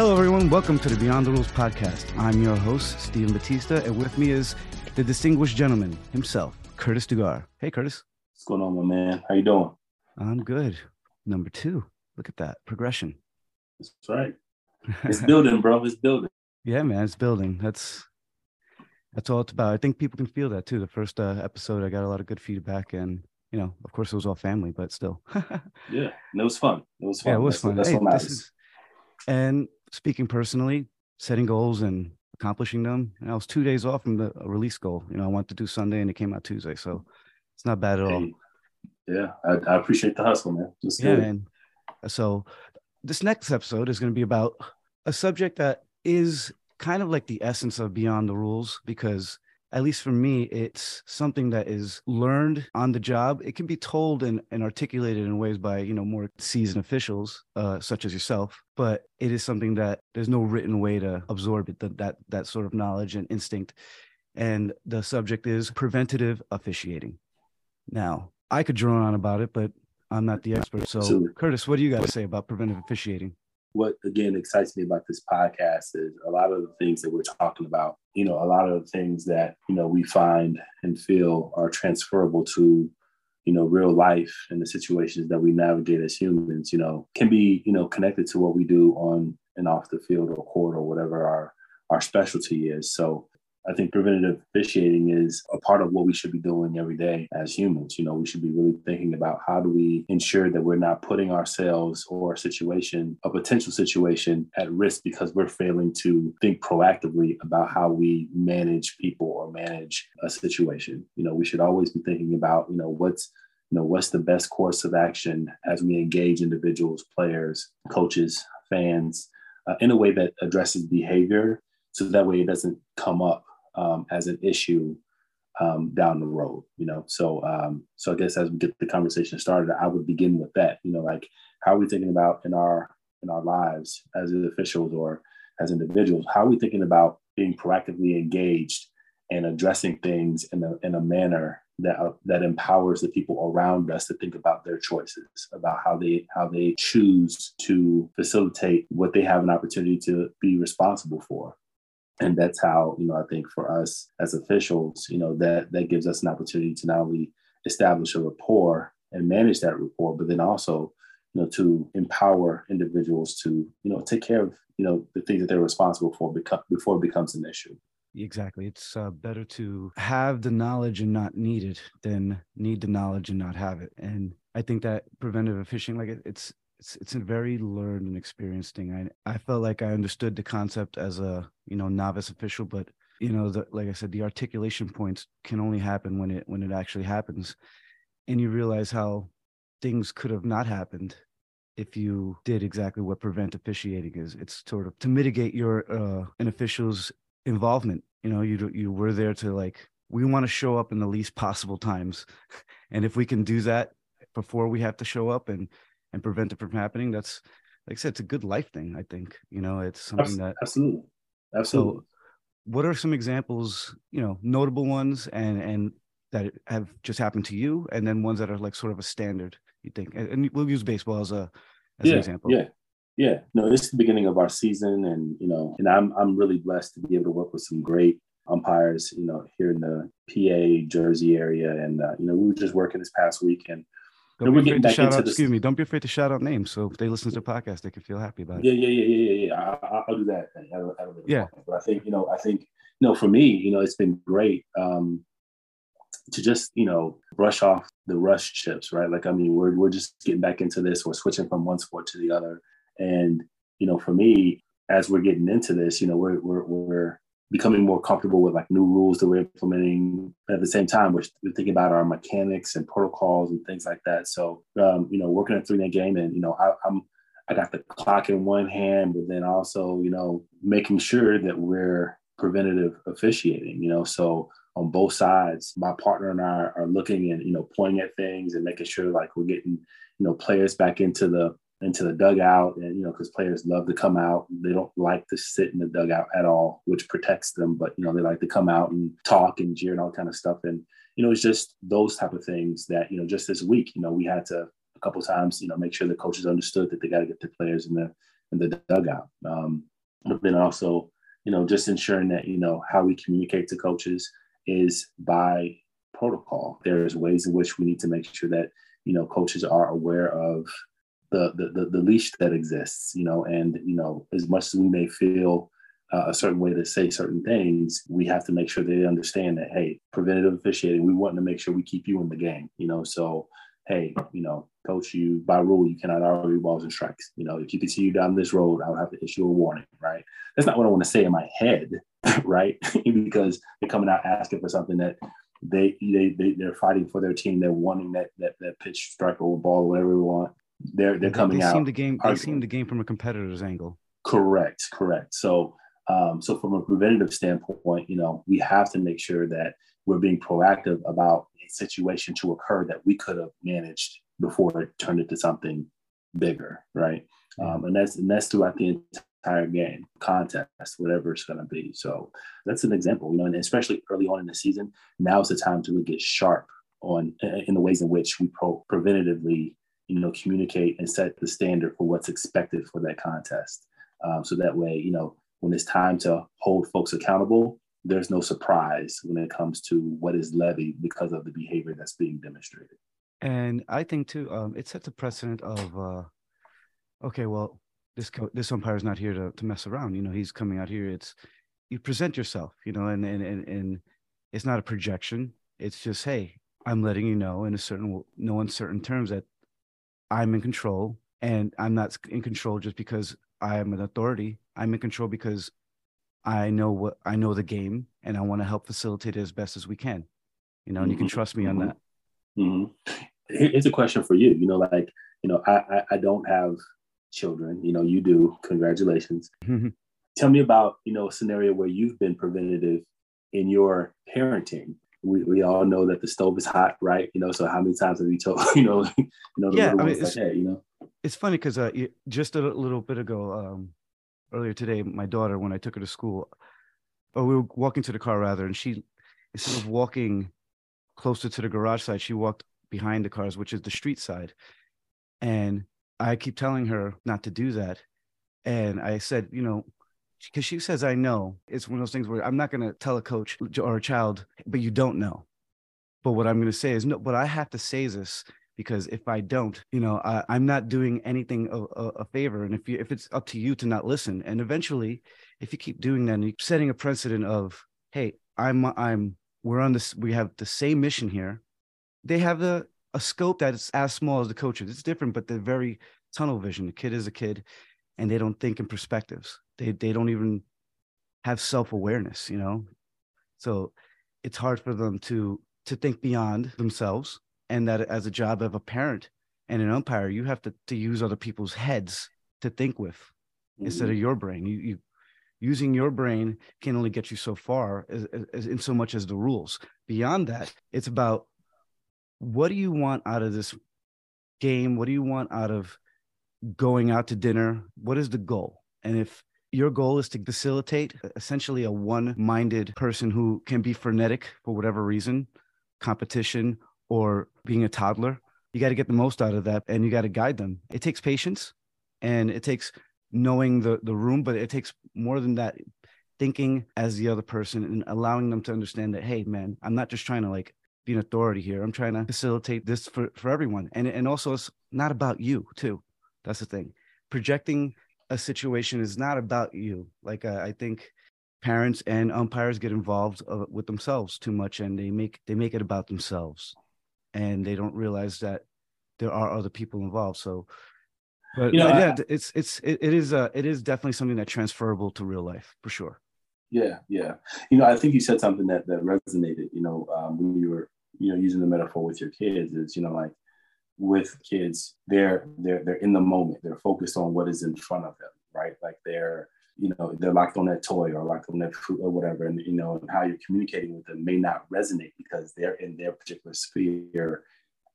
Hello, everyone. Welcome to the Beyond the Rules podcast. I'm your host, Stephen Batista, and with me is the distinguished gentleman himself, Curtis Dugar. Hey, Curtis. What's going on, my man? How you doing? I'm good. Number two. Look at that progression. That's right. It's building, bro. It's building. yeah, man, it's building. That's that's all it's about. I think people can feel that too. The first uh, episode, I got a lot of good feedback, and you know, of course, it was all family, but still. yeah, and it was fun. It was fun. Yeah, it was that's, fun. That's Hey, what matters. is- and speaking personally, setting goals and accomplishing them. And I was two days off from the release goal. You know, I wanted to do Sunday, and it came out Tuesday, so it's not bad at all. Yeah, I, I appreciate the hustle, man. It's Yeah, man. So this next episode is going to be about a subject that is kind of like the essence of Beyond the Rules because at least for me, it's something that is learned on the job. It can be told and, and articulated in ways by, you know, more seasoned officials, uh, such as yourself, but it is something that there's no written way to absorb it, that, that, that sort of knowledge and instinct. And the subject is preventative officiating. Now, I could drone on about it, but I'm not the expert. So, Absolutely. Curtis, what do you got to say about preventive officiating? what again excites me about this podcast is a lot of the things that we're talking about you know a lot of the things that you know we find and feel are transferable to you know real life and the situations that we navigate as humans you know can be you know connected to what we do on and off the field or court or whatever our our specialty is. So I think preventative officiating is a part of what we should be doing every day as humans. You know, we should be really thinking about how do we ensure that we're not putting ourselves or a situation, a potential situation at risk because we're failing to think proactively about how we manage people or manage a situation. You know, we should always be thinking about, you know, what's you know what's the best course of action as we engage individuals players coaches fans uh, in a way that addresses behavior so that way it doesn't come up um, as an issue um, down the road you know? So um, so i guess as we get the conversation started i would begin with that you know like how are we thinking about in our in our lives as officials or as individuals? How are we thinking about being proactively engaged and addressing things in a, in a manner that uh, that empowers the people around us to think about their choices about how they how they choose to facilitate what they have an opportunity to be responsible for and that's how you know i think for us as officials you know that that gives us an opportunity to not only establish a rapport and manage that rapport but then also you know to empower individuals to you know take care of you know the things that they're responsible for beco- before it becomes an issue Exactly. It's uh, better to have the knowledge and not need it than need the knowledge and not have it. And I think that preventive officiating, like it, it's it's it's a very learned and experienced thing. I I felt like I understood the concept as a you know novice official, but you know the like I said, the articulation points can only happen when it when it actually happens, and you realize how things could have not happened if you did exactly what prevent officiating is. It's sort of to mitigate your uh, an official's involvement. You know, you you were there to like we want to show up in the least possible times, and if we can do that before we have to show up and and prevent it from happening, that's like I said, it's a good life thing. I think you know it's something that. absolutely absolutely What are some examples? You know, notable ones and and that have just happened to you, and then ones that are like sort of a standard. You think, and, and we'll use baseball as a as yeah, an example. Yeah, yeah. No, this is the beginning of our season, and you know, and I'm I'm really blessed to be able to work with some great umpires, you know, here in the PA Jersey area, and uh, you know, we were just working this past week, and Don't be afraid to shout out. Excuse me. Don't be afraid to shout out names. So if they listen to the podcast, they can feel happy about it. yeah, yeah, yeah, yeah, yeah. I, I, I'll do that. I don't, I don't really Yeah. but I think you know, I think you know, for me, you know, it's been great um, to just you know brush off the rush chips, right? Like, I mean, we're we're just getting back into this. We're switching from one sport to the other, and you know, for me, as we're getting into this, you know, we're we're we're becoming more comfortable with like new rules that we're implementing. At the same time, we're, we're thinking about our mechanics and protocols and things like that. So, um, you know, working a three net game, and you know, I, I'm I got the clock in one hand, but then also, you know, making sure that we're preventative officiating. You know, so on both sides, my partner and I are looking and you know pointing at things and making sure like we're getting you know players back into the into the dugout and you know because players love to come out. They don't like to sit in the dugout at all which protects them but you know they like to come out and talk and jeer and all kind of stuff. And you know it's just those type of things that you know just this week you know we had to a couple times you know make sure the coaches understood that they got to get the players in the in the dugout. Um, but then also, you know, just ensuring that, you know, how we communicate to coaches is by protocol. There's ways in which we need to make sure that, you know, coaches are aware of the, the, the, leash that exists, you know, and, you know, as much as we may feel uh, a certain way to say certain things, we have to make sure they understand that, hey, preventative officiating, we want to make sure we keep you in the game, you know, so hey, you know, coach, you by rule, you cannot argue balls and strikes. You know, if you continue down this road, I'll have to issue a warning, right? That's not what I want to say in my head, right? because they're coming out asking for something that they, they they they're fighting for their team. They're wanting that that that pitch, strike, or ball, whatever we want. They're they're coming they out. Seem the game. They seem the game from a competitor's angle. Correct, correct. So um, so from a preventative standpoint, you know, we have to make sure that we're being proactive about a situation to occur that we could have managed before it turned into something bigger, right? Um, and that's and that's throughout the entire game, contest, whatever it's going to be. So that's an example, you know, and especially early on in the season, now is the time to really get sharp on in the ways in which we pro- preventatively, you know, communicate and set the standard for what's expected for that contest. Um, so that way, you know, when it's time to hold folks accountable, there's no surprise when it comes to what is levied because of the behavior that's being demonstrated. And I think too, um, it sets a precedent of, uh, okay, well, this co- this umpire is not here to, to mess around. You know, he's coming out here. It's you present yourself. You know, and and and, and it's not a projection. It's just, hey, I'm letting you know in a certain no uncertain terms that I'm in control, and I'm not in control just because I am an authority. I'm in control because I know what I know the game and I want to help facilitate it as best as we can. You know, and you can mm-hmm. trust me on mm-hmm. that. Mm-hmm. Here's a question for you. You know, like, you know, I, I, I don't have children, you know, you do. Congratulations. Mm-hmm. Tell me about, you know, a scenario where you've been preventative in your parenting. We, we all know that the stove is hot, right? You know, so how many times have you told, you know, you know, the yeah, I mean, like, hey, you know? It's funny because uh, just a little bit ago, um, earlier today, my daughter, when I took her to school, or we were walking to the car rather, and she, instead of walking closer to the garage side, she walked behind the cars, which is the street side. And I keep telling her not to do that. And I said, you know, because she says, I know. It's one of those things where I'm not going to tell a coach or a child, but you don't know. But what I'm going to say is, no, but I have to say this because if I don't, you know, I, am not doing anything a, a, a, favor. And if you, if it's up to you to not listen, and eventually, if you keep doing that, and you're setting a precedent of, hey, I'm, I'm, we're on this, we have the same mission here. They have the a scope that's as small as the coaches. It's different, but they're very tunnel vision. The kid is a kid, and they don't think in perspectives. They they don't even have self awareness. You know, so it's hard for them to to think beyond themselves and that as a job of a parent and an umpire you have to, to use other people's heads to think with mm-hmm. instead of mm-hmm. your brain you, you using your brain can only get you so far as, as, in so much as the rules beyond that it's about what do you want out of this game what do you want out of going out to dinner what is the goal and if your goal is to facilitate essentially a one-minded person who can be frenetic for whatever reason competition or being a toddler. You got to get the most out of that and you got to guide them. It takes patience and it takes knowing the, the room, but it takes more than that thinking as the other person and allowing them to understand that, hey, man, I'm not just trying to like be an authority here. I'm trying to facilitate this for, for everyone. And, and also, it's not about you, too. That's the thing. Projecting a situation is not about you. Like, uh, I think parents and umpires get involved uh, with themselves too much and they make they make it about themselves and they don't realize that there are other people involved. So, but, you know, yeah, I, it's it's it, it is uh it is definitely something that's transferable to real life for sure. Yeah, yeah. You know, I think you said something that that resonated. You know, um, when you were you know using the metaphor with your kids is you know like with kids they're they're they're in the moment. They're focused on what is in front of them right? Like they're you know they're locked on that toy or locked on that fruit or whatever. And you know how you're communicating with them may not resonate because they're in their particular sphere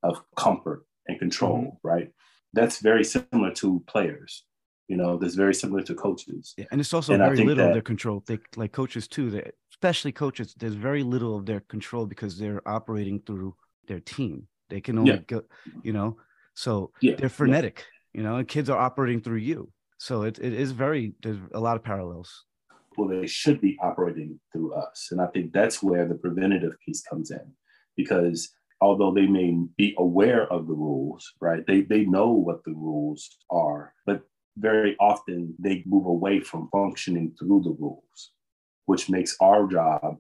of comfort and control mm-hmm. right? That's very similar to players you know that's very similar to coaches. Yeah, and it's also and very little that, of their control. They like coaches too that especially coaches there's very little of their control because they're operating through their team they can only yeah. go you know so yeah. they're frenetic you know and kids are operating through you So it, it is very there's a lot of parallels. Well, they should be operating through us. And I think that's where the preventative piece comes in. Because although they may be aware of the rules, right? They they know what the rules are, but very often they move away from functioning through the rules, which makes our job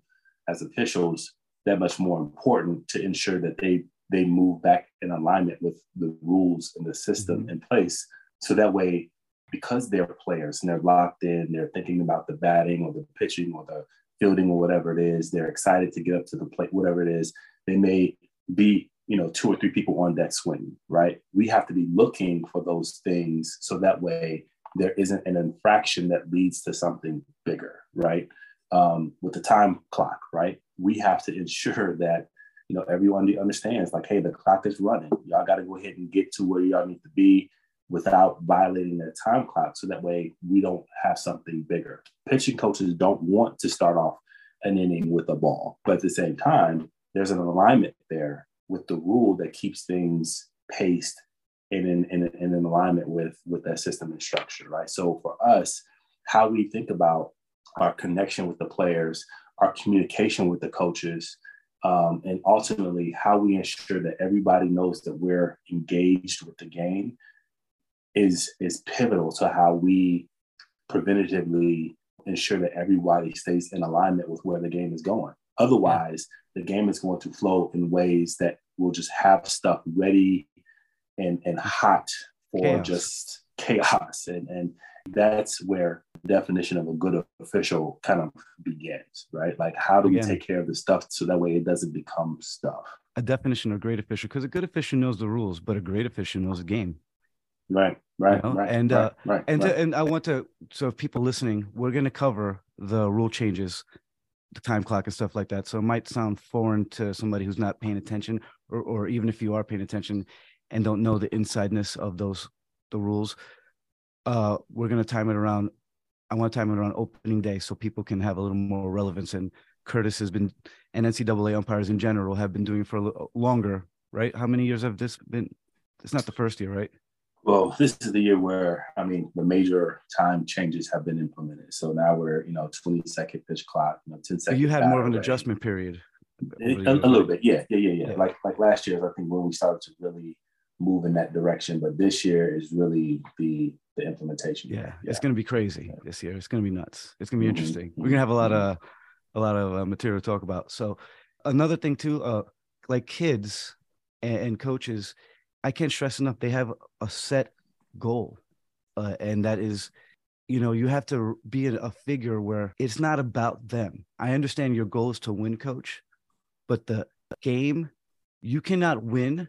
as officials that much more important to ensure that they they move back in alignment with the rules and the system mm-hmm. in place. So that way, because they're players and they're locked in, they're thinking about the batting or the pitching or the fielding or whatever it is, they're excited to get up to the plate, whatever it is, they may be, you know, two or three people on deck swing, right? We have to be looking for those things so that way there isn't an infraction that leads to something bigger, right? Um, with the time clock, right? We have to ensure that you know everyone understands, like, hey, the clock is running. Y'all got to go ahead and get to where y'all need to be without violating that time clock, so that way we don't have something bigger. Pitching coaches don't want to start off an inning with a ball, but at the same time, there's an alignment there with the rule that keeps things paced and in, in, in an alignment with with that system and structure, right? So for us, how we think about our connection with the players, our communication with the coaches, um, and ultimately how we ensure that everybody knows that we're engaged with the game is is pivotal to how we preventatively ensure that everybody stays in alignment with where the game is going. Otherwise, the game is going to flow in ways that will just have stuff ready and and hot for chaos. just chaos and and that's where the definition of a good official kind of begins right like how do Again. we take care of the stuff so that way it doesn't become stuff a definition of great official because a good official knows the rules but a great official knows the game right right you know? right and right, uh right, and right. To, and i want to so if people listening we're going to cover the rule changes the time clock and stuff like that so it might sound foreign to somebody who's not paying attention or, or even if you are paying attention and don't know the insideness of those the rules, uh, we're gonna time it around. I want to time it around opening day so people can have a little more relevance. And Curtis has been, and NCAA umpires in general have been doing for a little longer, right? How many years have this been? It's not the first year, right? Well, this is the year where I mean the major time changes have been implemented. So now we're you know 20 second pitch clock, you know 10 seconds. You had more of an adjustment period. A, a, little bit, yeah, yeah, yeah, yeah, yeah. Like like last year, I think when we started to really move in that direction. But this year is really the the implementation. Yeah, yeah. it's going to be crazy yeah. this year. It's going to be nuts. It's going to be mm-hmm. interesting. We're going to have a lot mm-hmm. of a lot of uh, material to talk about. So another thing too, uh, like kids and, and coaches, I can't stress enough. They have a set goal, uh, and that is you know you have to be a figure where it's not about them i understand your goal is to win coach but the game you cannot win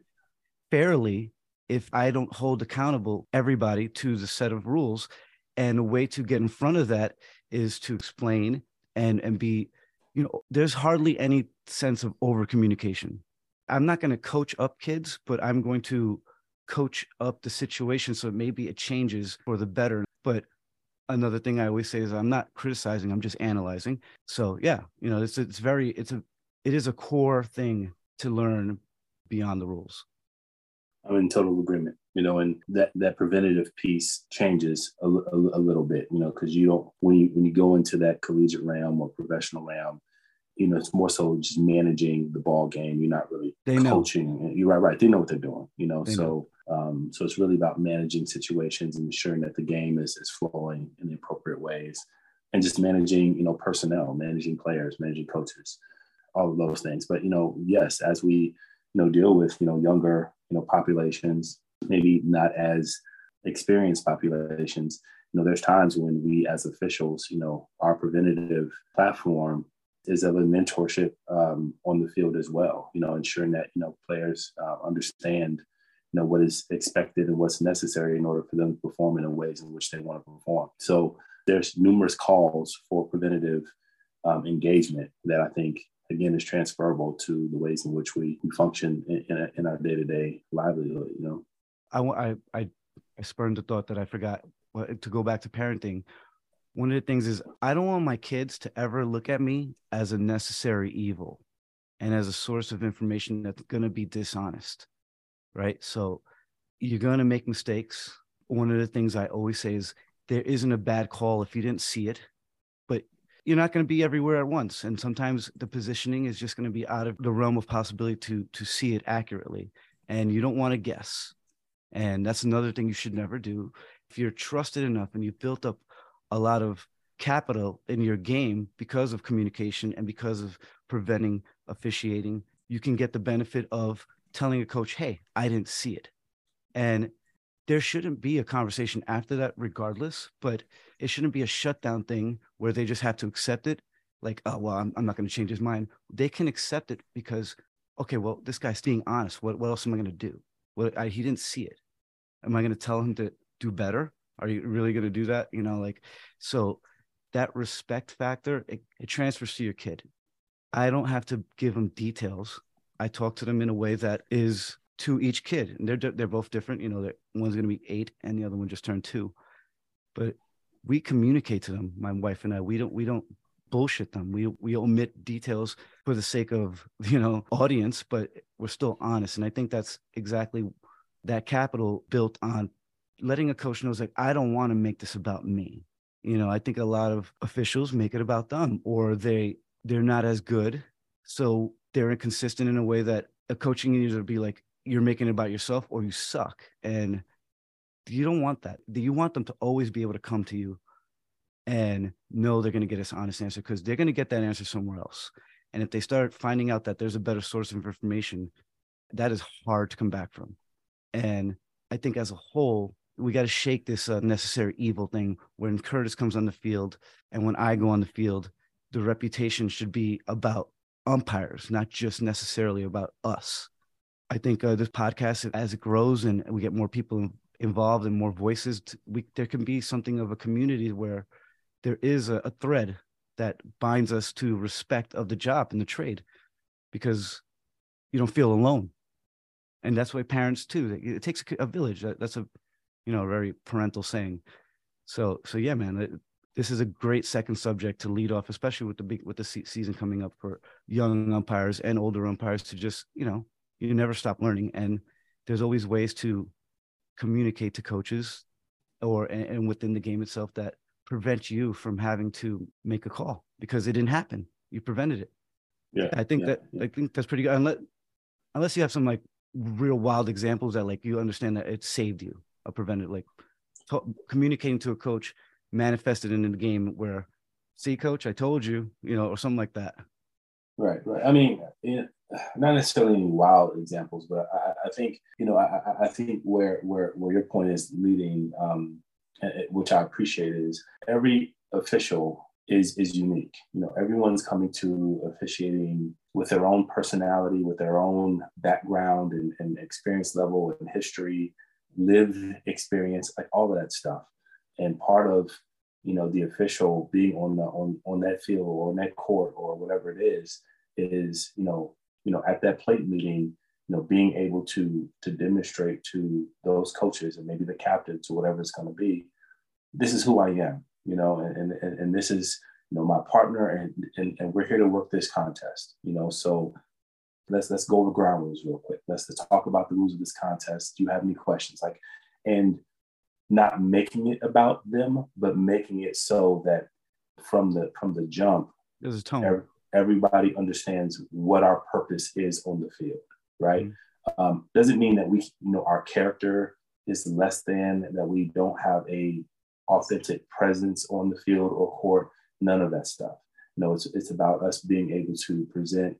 fairly if I don't hold accountable everybody to the set of rules. And a way to get in front of that is to explain and and be, you know, there's hardly any sense of over communication. I'm not going to coach up kids, but I'm going to coach up the situation so maybe it changes for the better. But another thing I always say is I'm not criticizing, I'm just analyzing. So yeah, you know, it's it's very it's a it is a core thing to learn beyond the rules. I'm in total agreement, you know, and that that preventative piece changes a, a, a little bit, you know, because you don't when you when you go into that collegiate realm or professional realm, you know, it's more so just managing the ball game. You're not really they coaching. Know. You're right, right. They know what they're doing, you know. They so know. Um, so it's really about managing situations and ensuring that the game is is flowing in the appropriate ways, and just managing, you know, personnel, managing players, managing coaches, all of those things. But you know, yes, as we you know deal with you know younger you know populations maybe not as experienced populations. You know there's times when we as officials you know our preventative platform is of a mentorship um, on the field as well you know ensuring that you know players uh, understand you know what is expected and what's necessary in order for them to perform in the ways in which they want to perform. So there's numerous calls for preventative um, engagement that i think again is transferable to the ways in which we, we function in, in, in our day-to-day livelihood you know? I, I i spurned the thought that i forgot to go back to parenting. One of the things is i don't want my kids to ever look at me as a necessary evil and as a source of information that's going to be dishonest right? So you're going to make mistakes. One of the things i always say is there isn't a bad call if you didn't see it, you're not going to be everywhere at once. And sometimes the positioning is just going to be out of the realm of possibility to to see it accurately. And you don't want to guess. And that's another thing you should never do. If you're trusted enough and you've built up a lot of capital in your game because of communication and because of preventing officiating, you can get the benefit of telling a coach, hey, I didn't see it. And there shouldn't be a conversation after that, regardless, but it shouldn't be a shutdown thing where they just have to accept it. Like, oh, well, I'm, I'm not going to change his mind. They can accept it because, okay, well, this guy's being honest. What, what else am I going to do? Well, I, he didn't see it. Am I going to tell him to do better? Are you really going to do that? You know, like, so that respect factor, it, it transfers to your kid. I don't have to give them details. I talk to them in a way that is to each kid, and they're they're both different. You know, one's going to be eight, and the other one just turned two. But we communicate to them, my wife and I. We don't we don't bullshit them. We we omit details for the sake of you know audience, but we're still honest. And I think that's exactly that capital built on letting a coach knows like I don't want to make this about me. You know, I think a lot of officials make it about them, or they they're not as good, so they're inconsistent in a way that a coaching needs to be like you're making it about yourself or you suck, and you don't want that. Do you want them to always be able to come to you and know they're going to get this honest answer because they're going to get that answer somewhere else. And if they start finding out that there's a better source of information, that is hard to come back from. And I think as a whole, we got to shake this uh, necessary evil thing when Curtis comes on the field and when I go on the field, the reputation should be about umpires, not just necessarily about us. I think uh, this podcast, as it grows and we get more people involved and more voices, we, there can be something of a community where there is a, a thread that binds us to respect of the job and the trade because you don't feel alone. And that's why parents too, it takes a village. That's a you know, a very parental saying. So, so yeah, man, this is a great second subject to lead off, especially with the big with the season coming up for young umpires and older umpires to just, you know, you never stop learning, and there's always ways to communicate to coaches or and, and within the game itself that prevent you from having to make a call because it didn't happen. You prevented it. Yeah, I think yeah, that yeah. I think that's pretty good. Unless unless you have some like real wild examples that like you understand that it saved you a prevented like to- communicating to a coach manifested in the game where see coach i told you you know or something like that Right, right. I mean, it, not necessarily any wild examples, but I, I think you know, I, I think where where where your point is leading, um, which I appreciate, is every official is is unique. You know, everyone's coming to officiating with their own personality, with their own background and, and experience level and history live experience, like all of that stuff. And part of you know the official being on the on on that field or on that court or whatever it is is you know you know at that plate meeting you know being able to to demonstrate to those coaches and maybe the captains or whatever it's going to be this is who i am you know and and, and this is you know my partner and, and and we're here to work this contest you know so let's let's go over ground rules real quick. Let's, let's talk about the rules of this contest. Do you have any questions? Like, and not making it about them, but making it so that from the from the jump, there's a tone. Every, everybody understands what our purpose is on the field, right? Mm-hmm. Um, doesn't mean that we, you know, our character is less than that we don't have a authentic presence on the field or court. None of that stuff. No, it's it's about us being able to present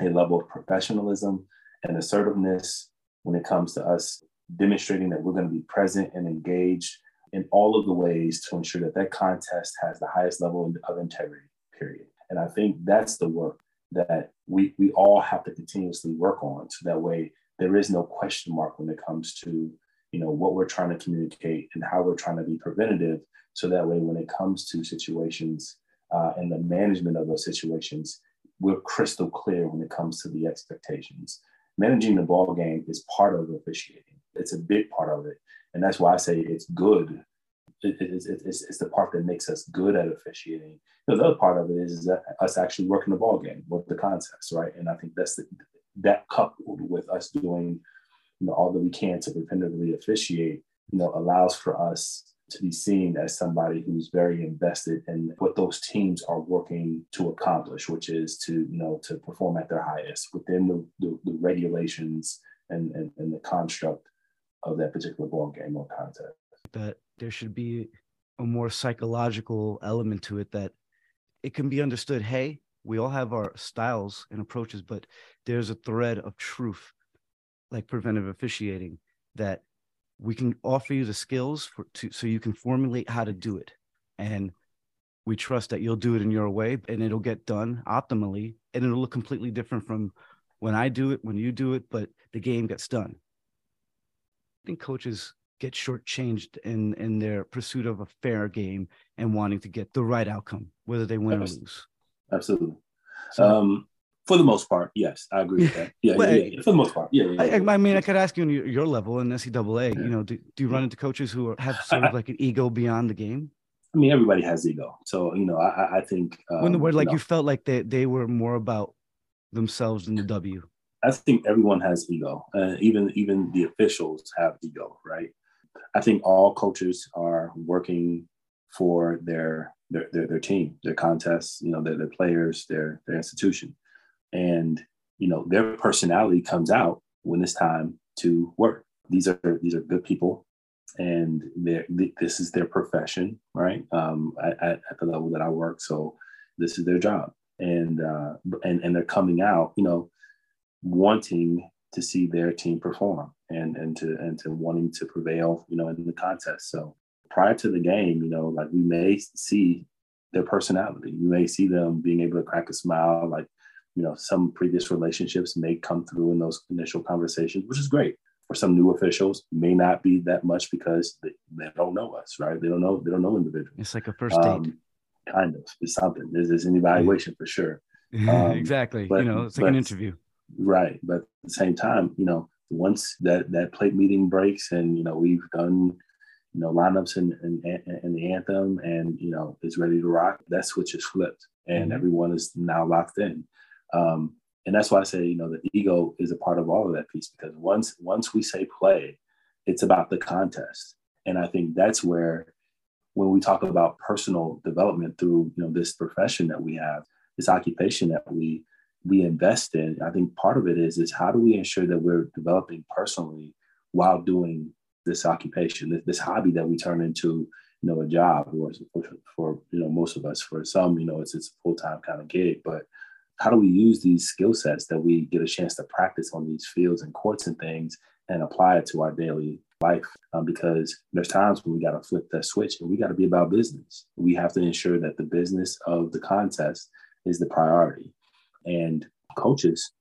a level of professionalism and assertiveness when it comes to us demonstrating that we're going to be present and engaged in all of the ways to ensure that that contest has the highest level of integrity period and i think that's the work that we we all have to continuously work on so that way there is no question mark when it comes to you know what we're trying to communicate and how we're trying to be preventative so that way when it comes to situations uh, and the management of those situations we're crystal clear when it comes to the expectations. Managing the ball game is part of officiating. It's a big part of it, and that's why I say it's good. It, it, it, it's, it's the part that makes us good at officiating. the other part of it is, us actually working the ball game, with the context, right? And I think that's the, that coupled with us doing, you know, all that we can to preventatively officiate, you know, allows for us to be seen as somebody who's very invested in what those teams are working to accomplish, which is to, you know, to perform at their highest within the, the, the regulations and, and, and the construct of that particular ball game or contest. That there should be a more psychological element to it that it can be understood hey we all have our styles and approaches but there's a thread of truth like preventive officiating that we can offer you the skills for to so you can formulate how to do it and we trust that you'll do it in your way and it'll get done optimally and it'll look completely different from when i do it when you do it but the game gets done think coaches get shortchanged in in their pursuit of a fair game and wanting to get the right outcome whether they win Absolutely. or lose Absolutely. So, um, for the most part, yes, I agree with that. Yeah, well, yeah, yeah, for the most part, yeah. yeah, yeah. I, I, mean, I could ask you on your, your level in NCAA. You know, do, do you run into coaches who are, have sort of like an ego beyond the game? I mean, everybody has ego, so you know, I, I think um, when the word like you, know, you felt like they they were more about themselves than the W. I think everyone has ego, uh, even even the officials have ego, right? I think all coaches are working for their their, their, their team, their contests, you know, their, their players, their, their institution. And, you know, their personality comes out when it's time to work. These are, these are good people and this is their profession, right? Um, at, at the level that I work. So this is their job. And, uh, and, and they're coming out, you know, wanting to see their team perform and, and to, and to wanting to prevail, you know, in the contest. So prior to the game, you know, like we may see their personality. You may see them being able to crack a smile, like, you know, some previous relationships may come through in those initial conversations, which is great. For some new officials, may not be that much because they, they don't know us, right? They don't know they don't know individuals. It's like a first date. Um, kind of. It's something. There's, there's an evaluation yeah. for sure. Um, exactly. But, you know, it's like but, an interview. Right. But at the same time, you know, once that that plate meeting breaks and you know we've done you know, lineups and and and the anthem, and you know, is ready to rock. That switch is flipped, and mm-hmm. everyone is now locked in. Um, and that's why I say, you know, the ego is a part of all of that piece because once once we say play, it's about the contest, and I think that's where when we talk about personal development through you know this profession that we have, this occupation that we we invest in, I think part of it is is how do we ensure that we're developing personally while doing this occupation, this, this hobby that we turn into, you know, a job or for, you know, most of us, for some, you know, it's, it's a full-time kind of gig, but how do we use these skill sets that we get a chance to practice on these fields and courts and things and apply it to our daily life? Um, because there's times when we got to flip that switch and we got to be about business. We have to ensure that the business of the contest is the priority. And coaches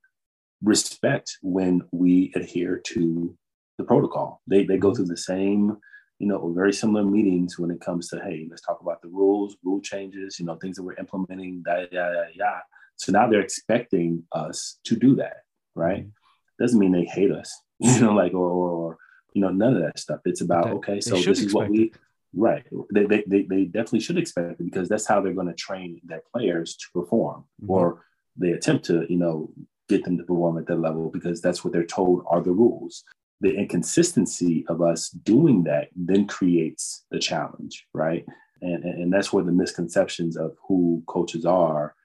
respect when we adhere to the protocol. They they go through the same, you know, very similar meetings when it comes to hey, let's talk about the rules, rule changes, you know, things that we're implementing, da da da da. So now they're expecting us to do that, right? Mm-hmm. Doesn't mean they hate us, you know, like or, or you know, none of that stuff. It's about okay, so this is what we right. They, they, they, they definitely should expect it because that's how they're going to train their players to perform, mm-hmm. or they attempt to, you know, get them to perform at that level because that's what they're told are the rules the inconsistency of us doing that then creates the challenge, right? And, and that's where the misconceptions of who coaches are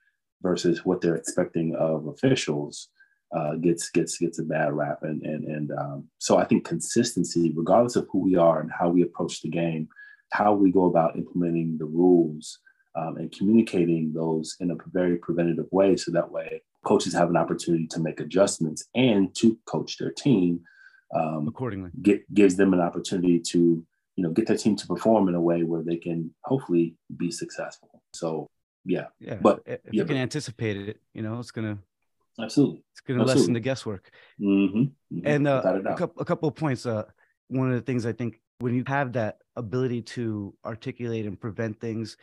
versus what they're expecting of officials uh, gets gets gets a bad rap. And and and um, so I think consistency, regardless of who we are and how we approach the game, how we go about implementing the rules um, and communicating those in a very preventative way, so that way coaches have an opportunity to make adjustments and to coach their team um, accordingly. get, gives them an opportunity to you know get their team to perform in a way where they can hopefully be successful. So yeah. Yeah but if yeah, you can but, anticipate it you know it's gonna absolutely. it's gonna absolutely. lessen the guesswork. Mm-hmm, mm-hmm, and uh, a, couple, a couple of points uh one of the things i think when you have that ability to articulate and prevent things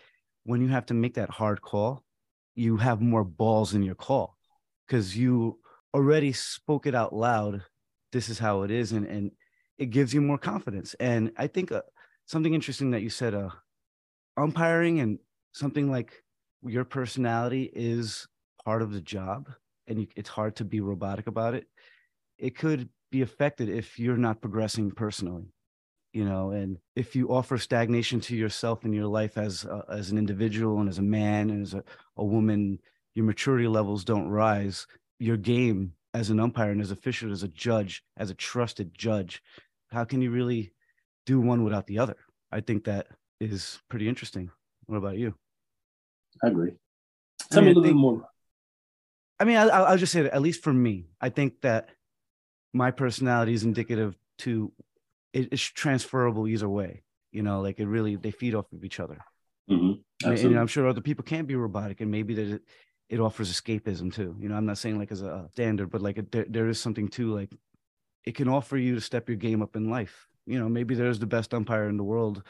when you have to make that hard call you have more balls in your call because you already spoke it out loud this is how it is and and it gives you more confidence. And i think uh, something interesting that you said uh umpiring and something like your personality is part of the job and you, it's hard to be robotic about it it could be affected if you're not progressing personally you know and if you offer stagnation to yourself in your life as a, as an individual and as a man and as a, a woman your maturity levels don't rise. Your game as an umpire and as official as a judge as a trusted judge how can you really do one without the other? I think that is pretty interesting. What about you? I agree. Tell I mean, me a little bit more. I mean I, i'll just say that at least for me i think that my personality is indicative to it, it's transferable either way. You know, like it really they feed off of each other. Mm-hmm. And, and, I'm sure other people can be robotic, and maybe that it, it offers escapism too. You know, I'm not saying like as a standard, but like there, there is something too like it can offer you to step your game up in life. You know, maybe there's the best umpire in the world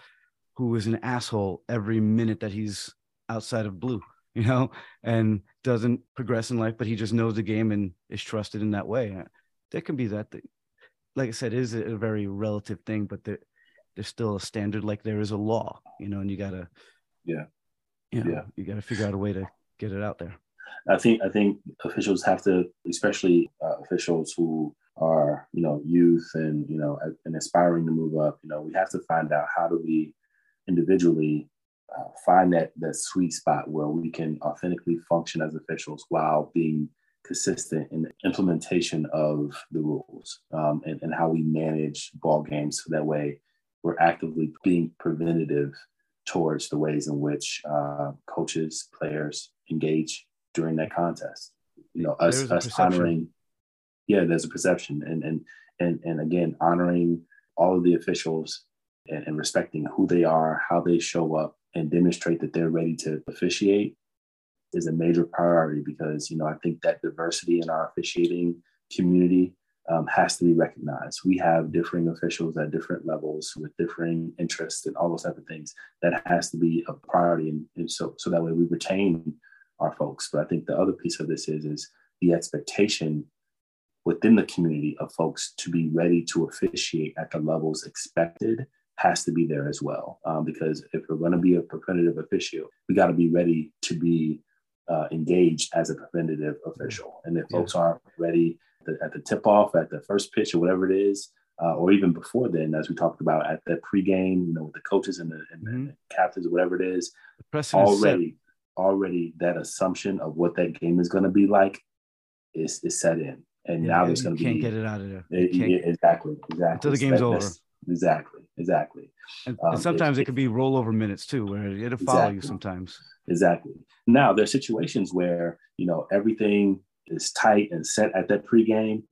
who is an asshole every minute that he's outside of blue, you know, and doesn't progress in life, but he just knows the game and is trusted in that way. There can be that like I said, is a very relative thing, but there, there's still a standard. Like there is a law, you know, and you gotta, yeah, you know, yeah, you gotta figure out a way to get it out there. I think I think officials have to, especially uh, officials who are you know youth and you know and aspiring to move up. You know, we have to find out how do we individually uh, find that that sweet spot where we can authentically function as officials while being consistent in the implementation of the rules um, and, and how we manage ball games so that way we're actively being preventative towards the ways in which uh, coaches, players engage during that contest. You know, us, us honoring, yeah, there's a perception, and and and and again, honoring all of the officials and, and respecting who they are, how they show up, and demonstrate that they're ready to officiate is a major priority because you know I think that diversity in our officiating community um, has to be recognized. We have differing officials at different levels with differing interests and all those type of things. That has to be a priority, and, and so so that way we retain our folks. But I think the other piece of this is is the expectation within the community of folks to be ready to officiate at the levels expected has to be there as well. Um, because if we're going to be a preventative official, we got to be ready to be uh, engaged as a preventative official. And if yeah. folks aren't ready at the tip off, at the first pitch, or whatever it is, uh, or even before then, as we talked about at the pregame, you know, with the coaches and the, and mm-hmm. the captains, or whatever it is, already, already that assumption of what that game is going to be like is, is set in. And yeah, now there's going to be can't get it out of there. It, yeah, exactly, exactly. Until the game's that, over. Exactly, exactly. And, um, and sometimes it, it, could be rollover minutes too, where it'll follow exactly. you sometimes. Exactly. Now there are situations where you know everything is tight and set at that pregame.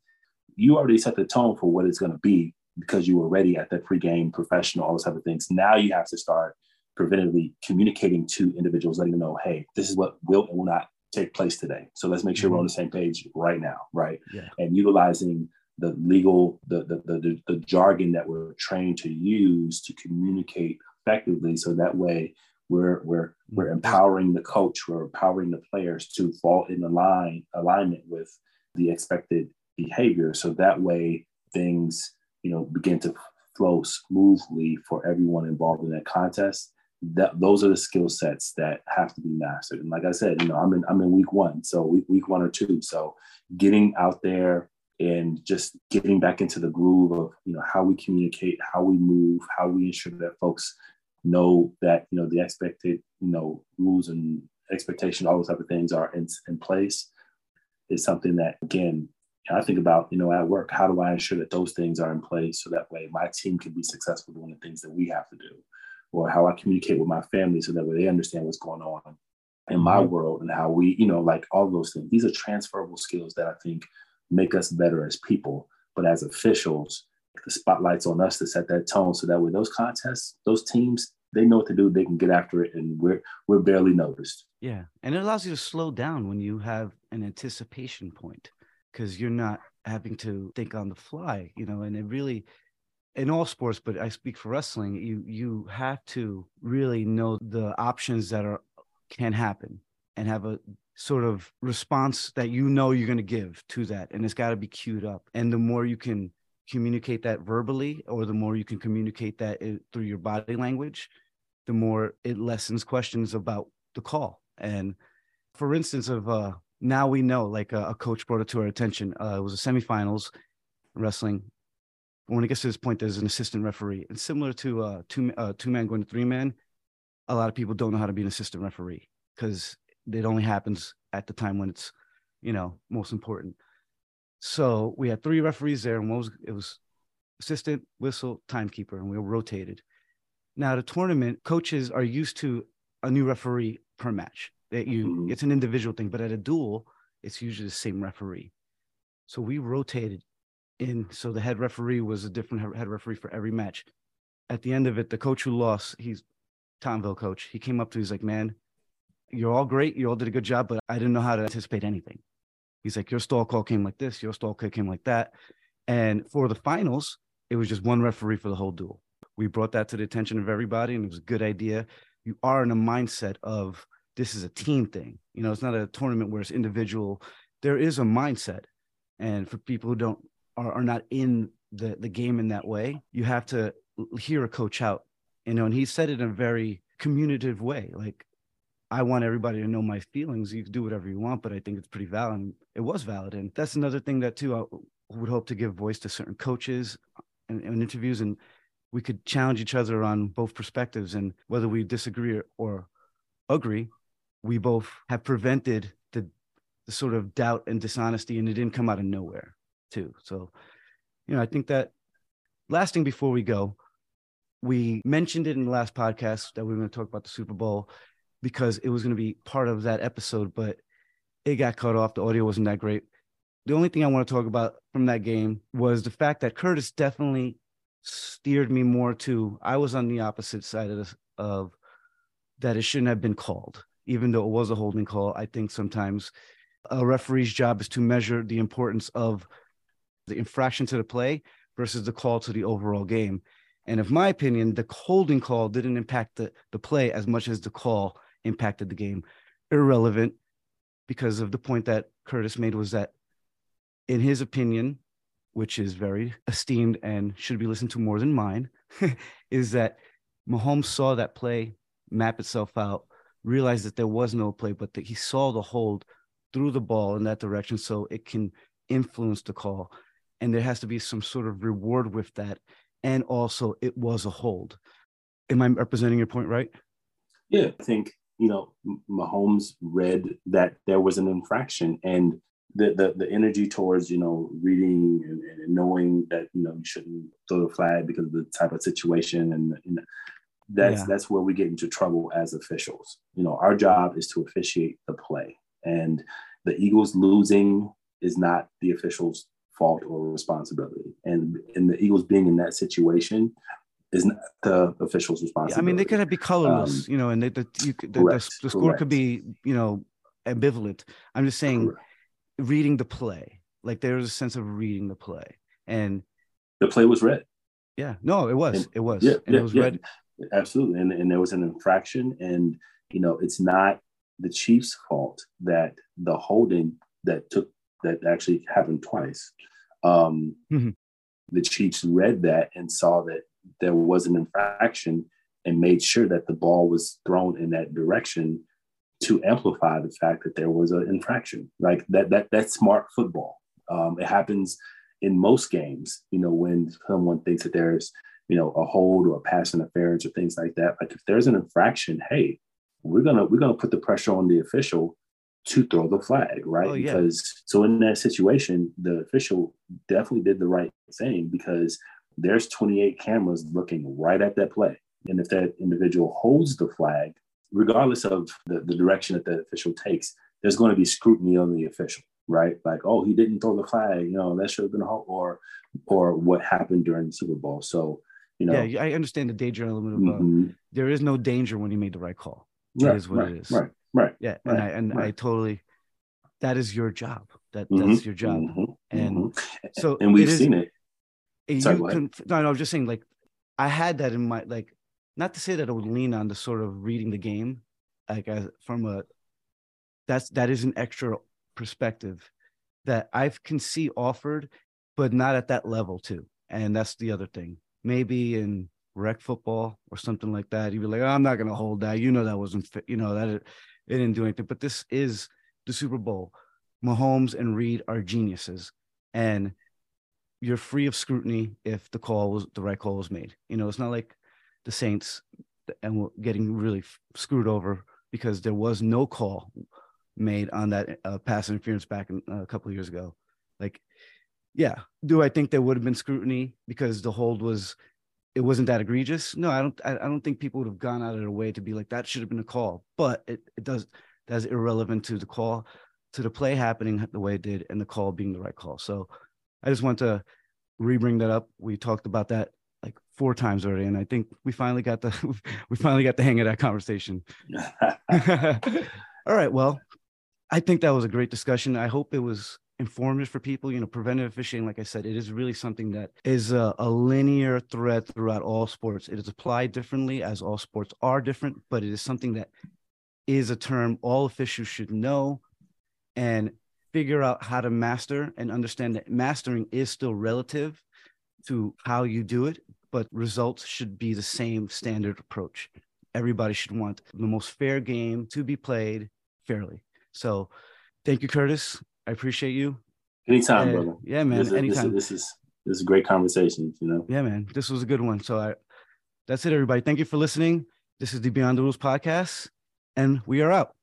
You already set the tone for what it's going to be because you were ready at that pregame, professional, all those type of things. Now you have to start preventively communicating to individuals, letting them know, hey, this is what will and will not take place today. So let's make sure mm-hmm. we're on the same page right now, right? Yeah. And utilizing the legal, the, the the the jargon that we're trained to use to communicate effectively, so that way we're we're we're mm-hmm. empowering the coach, we're empowering the players to fall in line alignment with the expected behavior. So that way things, you know, begin to flow smoothly for everyone involved in that contest. That those are the skill sets that have to be mastered. And like I said, you know, I'm in I'm in week one, so week week one or two. So getting out there and just getting back into the groove of you know how we communicate, how we move, how we ensure that folks know that you know the expected you know rules and expectation, all those type of things are in, in place is something that again I think about you know at work. How do I ensure that those things are in place so that way my team can be successful doing the things that we have to do, or how I communicate with my family so that way they understand what's going on in my mm-hmm. world and how we you know like all those things. These are transferable skills that I think make us better as people, but as officials the spotlight's on us to set that tone so that way those contests, those teams, they know what to do. They can get after it, and we're we're barely noticed. Yeah, and it allows you to slow down when you have an anticipation point because you're not having to think on the fly, you know. And it really, in all sports, but I speak for wrestling, you you have to really know the options that are can happen and have a sort of response that you know you're going to give to that and it's got to be queued up and the more you can communicate that verbally or the more you can communicate that through your body language the more it lessens questions about the call and for instance of uh now we know like a, a coach brought it to our attention uh it was a semifinals wrestling when it gets to this point, there's an assistant referee, and similar to uh, two uh, two man going to three man, a lot of people don't know how to be an assistant referee because it only happens at the time when it's, you know, most important. So we had three referees there, and one was it was assistant, whistle, timekeeper, and we were rotated. Now the tournament coaches are used to a new referee per match. That you, mm-hmm. it's an individual thing, but at a duel, it's usually the same referee. So we rotated in. So the head referee was a different head referee for every match. At the end of it, the coach who lost, he's Tomville coach. He came up to, me, he's like, "Man, you're all great. You all did a good job, but I didn't know how to anticipate anything." He's like, "Your stall call came like this. Your stall call came like that." And for the finals, it was just one referee for the whole duel. We brought that to the attention of everybody, and it was a good idea. You are in a mindset of this is a team thing. You know, it's not a tournament where it's individual. There is a mindset, and for people who don't are, are not in the the game in that way, you have to hear a coach out. You know, and he said it in a very communicative way. Like, I want everybody to know my feelings. You can do whatever you want, but I think it's pretty valid. And it was valid, and that's another thing that too. I would hope to give voice to certain coaches uh, and, in interviews and we could challenge each other on both perspectives and whether we disagree or, or agree we both have prevented the, the sort of doubt and dishonesty and it didn't come out of nowhere too so you know i think that last thing before we go we mentioned it in the last podcast that we were going to talk about the super bowl because it was going to be part of that episode but it got cut off the audio wasn't that great the only thing I want to talk about from that game was the fact that Curtis definitely steered me more to I was on the opposite side of this, of that it shouldn't have been called, even though it was a holding call. I think sometimes a referee's job is to measure the importance of the infraction to the play versus the call to the overall game. And in my opinion, the holding call didn't impact the, the play as much as the call impacted the game. Irrelevant because of the point that Curtis made was that in his opinion, which is very esteemed and should be listened to more than mine, is that Mahomes saw that play map itself out, realized that there was no play, but that he saw the hold threw the ball in that direction so it can influence the call. And there has to be some sort of reward with that. And also, it was a hold. Am I representing your point right? Yeah, I think, you know, Mahomes read that there was an infraction and the, the, the energy towards you know reading and, and, knowing that you know you shouldn't throw the flag because of the type of situation and you know, that's yeah. that's where we get into trouble as officials you know our job is to officiate the play and the eagles losing is not the officials fault or responsibility and and the eagles being in that situation is not the officials responsibility yeah, i mean they could have be colorless um, you know and they, the, you, the, the, the, score correct. could be you know ambivalent i'm just saying correct reading the play. Like there was a sense of reading the play, and the play was read. Yeah, no, it was. And, it was. Yeah, and yeah, it was yeah, read. Absolutely, and and there was an infraction, and you know, it's not the Chiefs' fault that the holding that took that actually happened twice. Um, mm-hmm. The Chiefs read that and saw that there was an infraction and made sure that the ball was thrown in that direction to amplify the fact that there was an infraction. Like that, that that's smart football. Um, it happens in most games. You know, when someone thinks that there's you know a hold or a pass interference or things like that. Like if there's an infraction, hey, we're gonna we're gonna put the pressure on the official to throw the flag, right? Oh, yeah. Because so in that situation, the official definitely did the right thing because there's 28 cameras looking right at that play. And if that individual holds the flag, regardless of the, the direction that the official takes, there's going to be scrutiny on the official, right? Like, oh, he didn't throw the flag, you know, that should have been a hold, or or what happened during the Super Bowl. So, you know, yeah, I understand the danger element of uh, mm-hmm. there is no danger when you made the right call. That right, is what right, it is. Right, right. Yeah, right, and I and I totally. That is your job. That mm-hmm, that's your job, mm-hmm, and mm-hmm. so and we've seen it. Sorry, you can, no, no, I'm just saying, like, I had that in my like not to say that I would lean on the sort of reading the game, like as from a that's that is an extra perspective that I can see offered, but not at that level too. And that's the other thing. Maybe in rec football or something like that, you'd be like, oh, I'm not gonna hold that. You know that wasn't fit. You know that it, it didn't do anything. But this is the Super Bowl. Mahomes and Reid are geniuses, and you're free of scrutiny if the call was the right call was made. You know, it's not like the Saints and getting really screwed over because there was no call made on that uh, pass interference back in, uh, a couple years ago. Like, yeah, do I think there would have been scrutiny because the hold was it wasn't that egregious? No, I don't. I, I don't think people would have gone out of their way to be like that should have been a call. But it, it does that's irrelevant to the call, to the play happening the way it did, and the call being the right call. So, I just want to re-bring that up. We talked about that like four times already, and I think we finally got the we finally got the hang of that conversation. All right, well, I think that was a great discussion. I hope it was informative for people. You know, preventive officiating, like I said, it is really something that is a, a, linear thread throughout all sports. It is applied differently as all sports are different, but it is something that is a term all officials should know and figure out how to master and understand that mastering is still relative to how you do it, but results should be the same standard approach. Everybody should want the most fair game to be played fairly. So thank you, Curtis. I appreciate you. Anytime, and, brother. Yeah, man. This is, anytime. This is, this is this is a great conversation, you know. Yeah, man. This was a good one. So I that's it, everybody. Thank you for listening. This is the Beyond the Rules podcast, and we are out.